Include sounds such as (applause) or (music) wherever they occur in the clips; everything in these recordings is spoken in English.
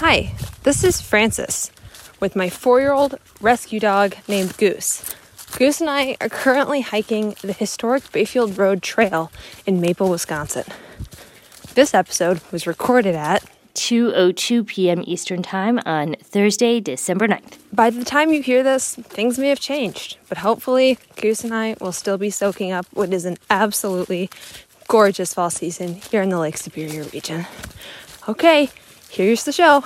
Hi, this is Francis with my four year old rescue dog named Goose. Goose and I are currently hiking the historic Bayfield Road Trail in Maple, Wisconsin. This episode was recorded at 2:02 p.m. Eastern Time on Thursday, December 9th. By the time you hear this, things may have changed, but hopefully Goose and I will still be soaking up what is an absolutely gorgeous fall season here in the Lake Superior region. Okay, here's the show.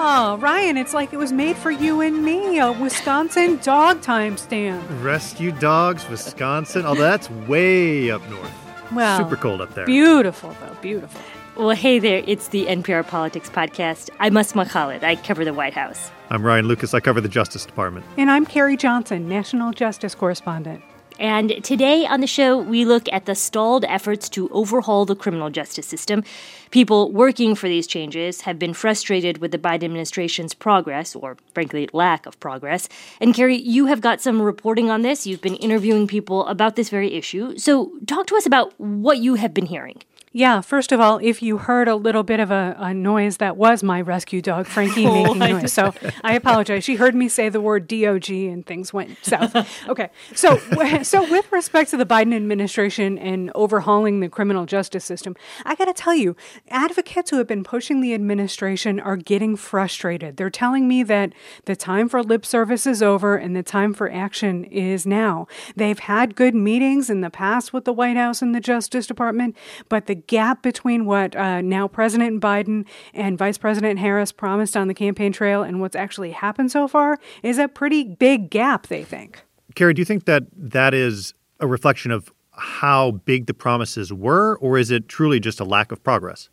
Oh, Ryan, it's like it was made for you and me, a Wisconsin dog time stamp. Rescue dogs, Wisconsin. Oh, that's way up north. Well, Super cold up there. Beautiful, though, beautiful. Well, hey there, it's the NPR Politics Podcast. I'm Asma Khalid. I cover the White House. I'm Ryan Lucas. I cover the Justice Department. And I'm Carrie Johnson, National Justice Correspondent. And today on the show, we look at the stalled efforts to overhaul the criminal justice system. People working for these changes have been frustrated with the Biden administration's progress, or frankly, lack of progress. And Carrie, you have got some reporting on this. You've been interviewing people about this very issue. So talk to us about what you have been hearing. Yeah, first of all, if you heard a little bit of a, a noise, that was my rescue dog, Frankie, Oh, (laughs) making I noise. So I apologize. She heard me say the word DOG and things went south. (laughs) Okay, so (laughs) so with respect to the Biden administration and overhauling the criminal justice system, I got to tell you, advocates who have been pushing the administration are getting frustrated. They're telling me that the time for lip service is over and the time for action is now. They've had good meetings in the past with the White House and the Justice Department, but the gap between what uh, now President Biden and Vice President Harris promised on the campaign trail and what's actually happened so far is a pretty big gap, they think. Carrie, do you think that that is a reflection of how big the promises were, or is it truly just a lack of progress?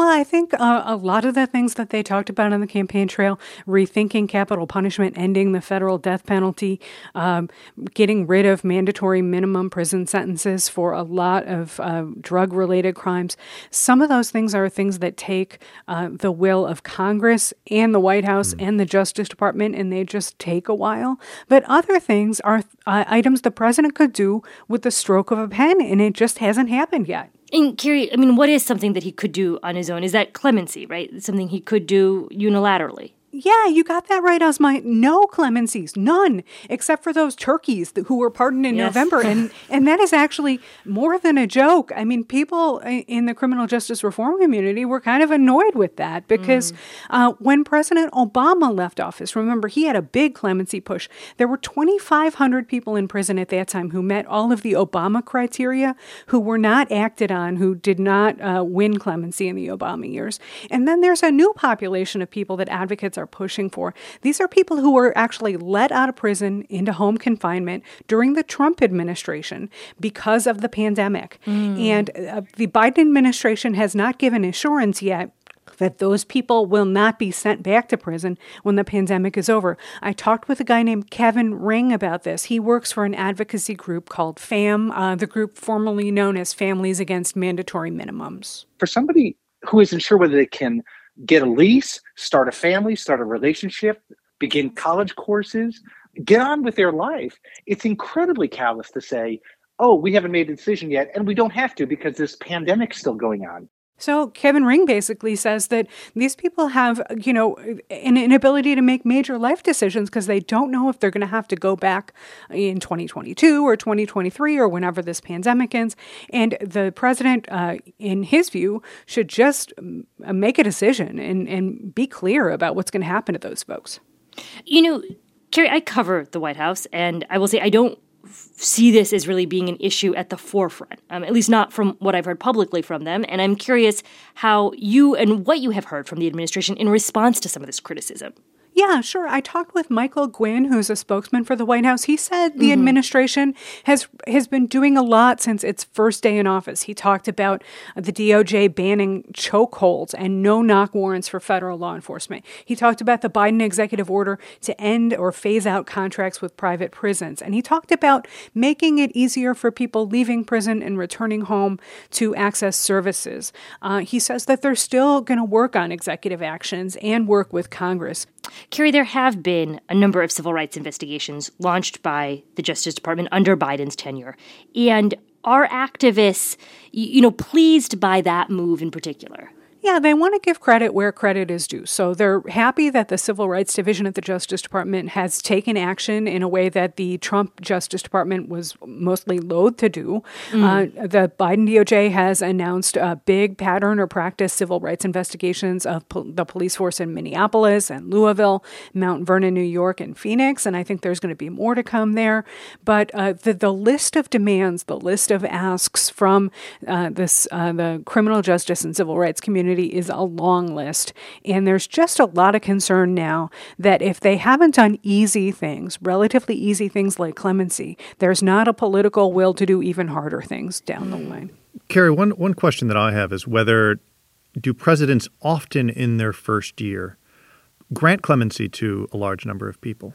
Well, I think uh, a lot of the things that they talked about on the campaign trail, rethinking capital punishment, ending the federal death penalty, um, getting rid of mandatory minimum prison sentences for a lot of uh, drug related crimes, some of those things are things that take uh, the will of Congress and the White House and the Justice Department, and they just take a while. But other things are uh, items the president could do with the stroke of a pen, and it just hasn't happened yet. And Carrie, I mean, what is something that he could do on his own? Is that clemency, right? Something he could do unilaterally. Yeah, you got that right, Asma. No clemencies, none, except for those turkeys that, who were pardoned in Yes. November, (laughs) and and that is actually more than a joke. I mean, people in the criminal justice reform community were kind of annoyed with that because uh, when President Obama left office, remember he had a big clemency push. There were 2,500 people in prison at that time who met all of the Obama criteria, who were not acted on, who did not uh, win clemency in the Obama years, and then there's a new population of people that advocates are pushing for. These are people who were actually let out of prison into home confinement during the Trump administration because of the pandemic. And uh, the Biden administration has not given assurance yet that those people will not be sent back to prison when the pandemic is over. I talked with a guy named Kevin Ring about this. He works for an advocacy group called FAMM, uh, the group formerly known as Families Against Mandatory Minimums. for somebody who isn't sure whether they can get a lease, start a family, start a relationship, begin college courses, get on with their life, it's incredibly callous to say, oh, we haven't made a decision yet, and we don't have to because this pandemic's still going on. So Kevin Ring basically says that these people have, you know, an inability to make major life decisions because they don't know if they're going to have to go back in 2022 or 2023 or whenever this pandemic ends. And the president, uh, in his view, should just make a decision and, and be clear about what's going to happen to those folks. You know, Carrie, I cover the White House, and I will say I don't see this as really being an issue at the forefront, um, at least not from what I've heard publicly from them. And I'm curious how you and what you have heard from the administration in response to some of this criticism. Yeah, sure. I talked with Michael Gwin, who's a spokesman for the White House. He said the administration has has been doing a lot since its first day in office. He talked about the DOJ banning chokeholds and no knock warrants for federal law enforcement. He talked about the Biden executive order to end or phase out contracts with private prisons. And he talked about making it easier for people leaving prison and returning home to access services. Uh, he says that they're still going to work on executive actions and work with Congress. Carrie, there have been a number of civil rights investigations launched by the Justice Department under Biden's tenure. And are activists, you know, pleased by that move in particular? Yeah, they want to give credit where credit is due. So they're happy that the Civil Rights Division at the Justice Department has taken action in a way that the Trump Justice Department was mostly loath to do. Mm. Uh, the Biden DOJ has announced a big pattern or practice civil rights investigations of po- the police force in Minneapolis and Louisville, Mount Vernon, New York, and Phoenix. And I think there's going to be more to come there. But uh, the, the list of demands, the list of asks from uh, this uh, the criminal justice and civil rights community community is a long list. And there's just a lot of concern now that if they haven't done easy things, relatively easy things like clemency, there's not a political will to do even harder things down the line. Carrie, one, one question that I have is whether do presidents often in their first year grant clemency to a large number of people?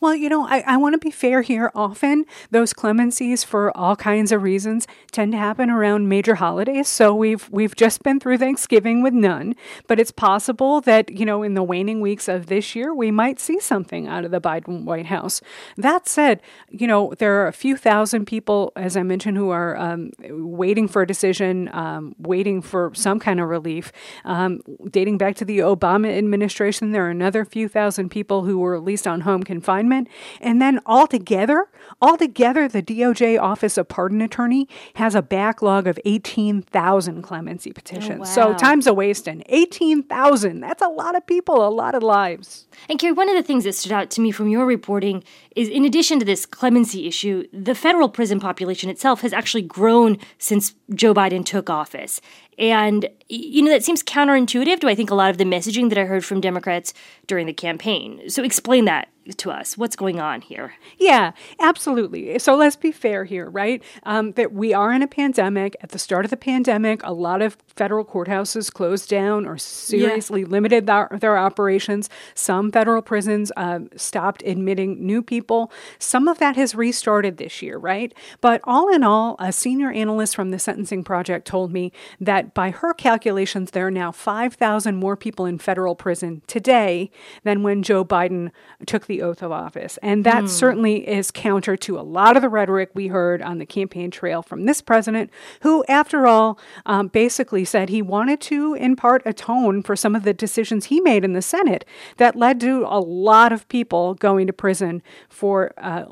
Well, you know, I, I want to be fair here. Often, those clemencies for all kinds of reasons tend to happen around major holidays. So we've we've just been through Thanksgiving with none, but it's possible that you know in the waning weeks of this year we might see something out of the Biden White House. That said, you know there are a few thousand people, as I mentioned, who are um, waiting for a decision, um, waiting for some kind of relief. Um, dating back to the Obama administration, there are another few thousand people who were at least on home confinement confinement. And then altogether, altogether, the DOJ Office of Pardon Attorney has a backlog of 18,000 clemency petitions. Oh, wow. So time's a wasting. 18,000. That's a lot of people, a lot of lives. And Carrie, one of the things that stood out to me from your reporting is in addition to this clemency issue, the federal prison population itself has actually grown since Joe Biden took office. And, you know, that seems counterintuitive to, I think, a lot of the messaging that I heard from Democrats during the campaign. So explain that to us. What's going on here? Yeah, absolutely. So let's be fair here, right? Um, that we are in a pandemic. At the start of the pandemic, a lot of federal courthouses closed down or seriously yeah. limited their, their, operations. Some federal prisons uh, stopped admitting new people. Some of that has restarted this year, right? But all in all, a senior analyst from the Sentencing Project told me that by her calculations, there are now 5,000 more people in federal prison today than when Joe Biden took the oath of office. And that mm. certainly is counter to a lot of the rhetoric we heard on the campaign trail from this president, who, after all, um, basically said he wanted to, in part, atone for some of the decisions he made in the Senate that led to a lot of people going to prison for uh,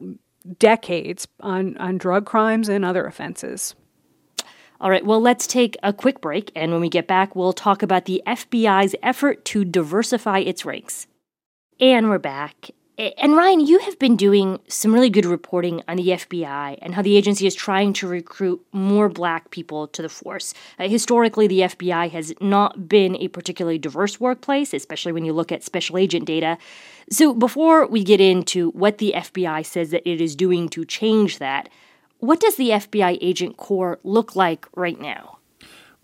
decades on, on drug crimes and other offenses. All right, well, let's take a quick break, and when we get back, we'll talk about the FBI's effort to diversify its ranks. And we're back. And Ryan, you have been doing some really good reporting on the FBI and how the agency is trying to recruit more black people to the force. Uh, historically, the FBI has not been a particularly diverse workplace, especially when you look at special agent data. So, before we get into what the FBI says that it is doing to change that, what does the FBI agent corps look like right now?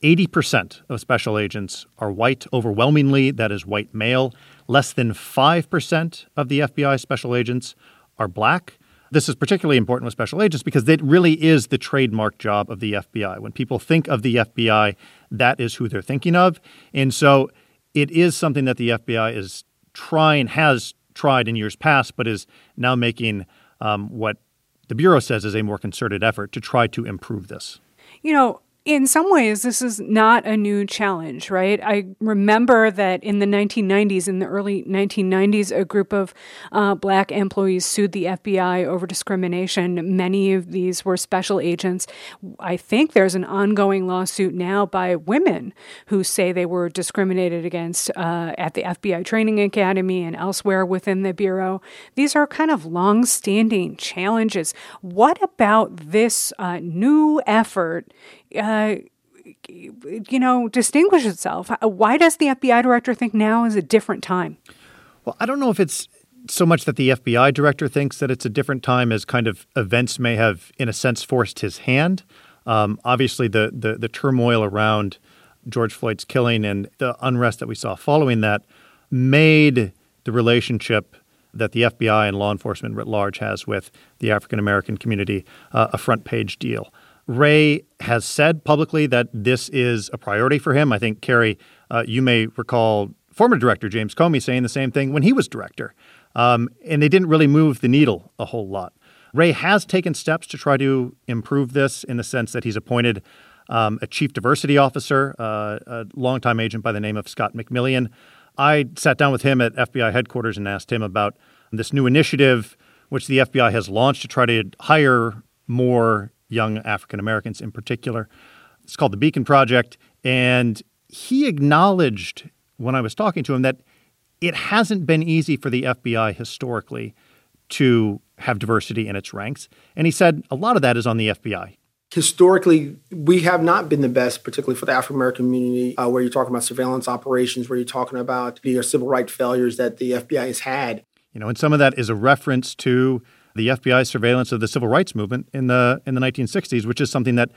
80% of special agents are white, overwhelmingly, that is white male. Less than 5% of the FBI special agents are black. This is particularly important with special agents because it really is the trademark job of the FBI. When people think of the FBI, that is who they're thinking of. And so it is something that the FBI is trying, has tried in years past, but is now making um, what the Bureau says is a more concerted effort to try to improve this. You know, in some ways, this is not a new challenge, right? I remember that in the 1990s, in the early 1990s, a group of uh, black employees sued the FBI over discrimination. Many of these were special agents. I think there's an ongoing lawsuit now by women who say they were discriminated against uh, at the FBI Training Academy and elsewhere within the Bureau. These are kind of long standing challenges. What about this uh, new effort? Uh, you know, distinguish itself? Why does the FBI director think now is a different time? Well, I don't know if it's so much that the FBI director thinks that it's a different time as kind of events may have, in a sense, forced his hand. Um, obviously, the, the, the turmoil around George Floyd's killing and the unrest that we saw following that made the relationship that the FBI and law enforcement writ large has with the African American community uh, a front page deal. Wray has said publicly that this is a priority for him. I think, Carrie, uh, you may recall former director James Comey saying the same thing when he was director. Um, and they didn't really move the needle a whole lot. Wray has taken steps to try to improve this in the sense that he's appointed um, a chief diversity officer, uh, a longtime agent by the name of Scott McMillion. I sat down with him at FBI headquarters and asked him about this new initiative, which the FBI has launched to try to hire more young African Americans in particular. It's called the Beacon Project. And he acknowledged when I was talking to him that it hasn't been easy for the FBI historically to have diversity in its ranks. And he said a lot of that is on the FBI. Historically, we have not been the best, particularly for the African American community, uh, where you're talking about surveillance operations, where you're talking about the civil rights failures that the FBI has had. You know, and some of that is a reference to the FBI's surveillance of the civil rights movement in the in the 1960s, which is something that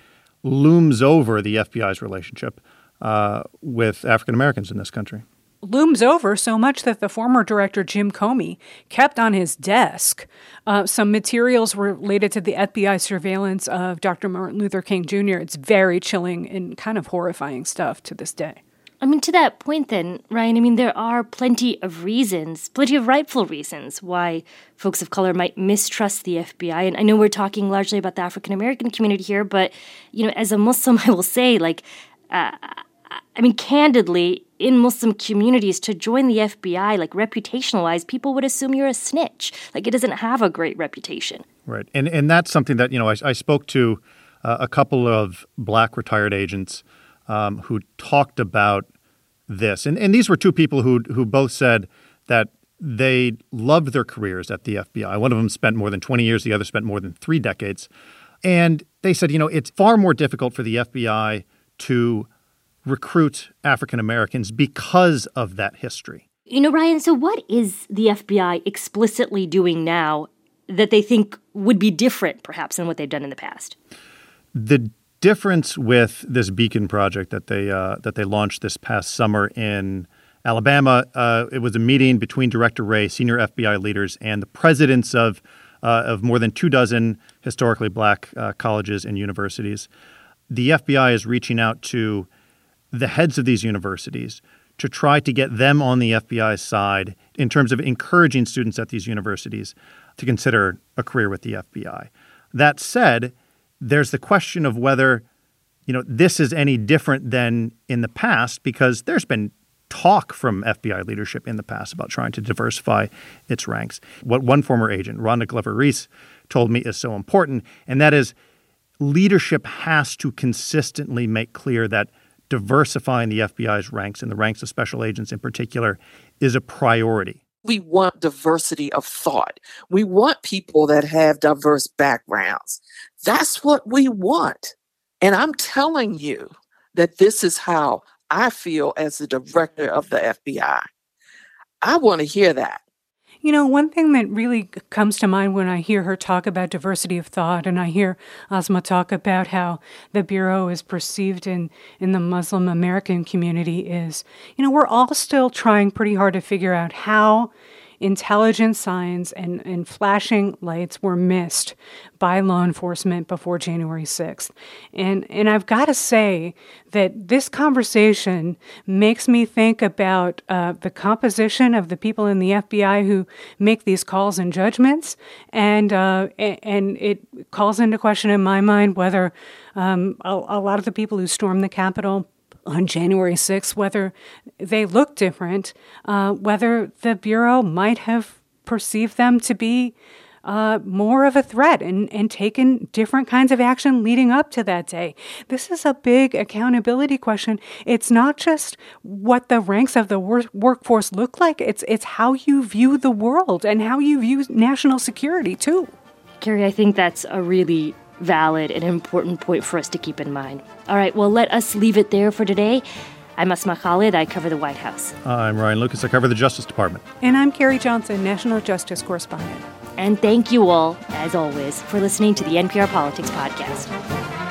looms over the FBI's relationship uh, with African Americans in this country looms over so much that the former director Jim Comey kept on his desk uh, some materials related to the FBI surveillance of Dr. Martin Luther King Jr. It's very chilling and kind of horrifying stuff to this day. I mean, to that point, then, Ryan, I mean, there are plenty of reasons, plenty of rightful reasons why folks of color might mistrust the FBI. And I know we're talking largely about the African American community here, but, you know, as a Muslim, (laughs) I will say, like, uh, I mean, candidly, in Muslim communities to join the FBI, like reputational wise, people would assume you're a snitch. Like it doesn't have a great reputation. Right. And, and that's something that, you know, I, I spoke to uh, a couple of black retired agents um, who talked about this. And, and these were two people who, who both said that they loved their careers at the FBI. One of them spent more than 20 years, the other spent more than three decades. And they said, you know, it's far more difficult for the FBI to recruit African Americans because of that history. You know, Ryan, so what is the FBI explicitly doing now that they think would be different, perhaps, than what they've done in the past? The difference with this Beacon project that they uh, that they launched this past summer in Alabama, uh, it was a meeting between Director Wray, senior FBI leaders, and the presidents of uh, of more than two dozen historically black uh, colleges and universities. The FBI is reaching out to the heads of these universities to try to get them on the FBI's side in terms of encouraging students at these universities to consider a career with the FBI. That said, there's the question of whether you know this is any different than in the past because there's been talk from FBI leadership in the past about trying to diversify its ranks. What one former agent, Rhonda Glover Reese, told me is so important, and that is leadership has to consistently make clear that diversifying the FBI's ranks and the ranks of special agents in particular is a priority. We want diversity of thought. We want people that have diverse backgrounds. That's what we want. And I'm telling you that this is how I feel as the director of the FBI. I want to hear that. You know, one thing that really comes to mind when I hear her talk about diversity of thought, and I hear Asma talk about how the Bureau is perceived in, in the Muslim American community, is, you know, we're all still trying pretty hard to figure out how intelligence signs and, and flashing lights were missed by law enforcement before January 6th. And, and I've got to say that this conversation makes me think about uh, the composition of the people in the FBI who make these calls and judgments. And, uh, and it calls into question in my mind whether um, a, a lot of the people who stormed the Capitol on January 6th, whether they look different, uh, whether the Bureau might have perceived them to be uh, more of a threat and, and taken different kinds of action leading up to that day. This is a big accountability question. It's not just what the ranks of the wor- workforce look like, it's, it's how you view the world and how you view national security, too. Carrie, I think that's a really valid and important point for us to keep in mind. All right, well, let us leave it there for today. I'm Asma Khalid. I cover the White House. I'm Ryan Lucas. I cover the Justice Department. And I'm Carrie Johnson, National Justice Correspondent. And thank you all, as always, for listening to the NPR Politics Podcast.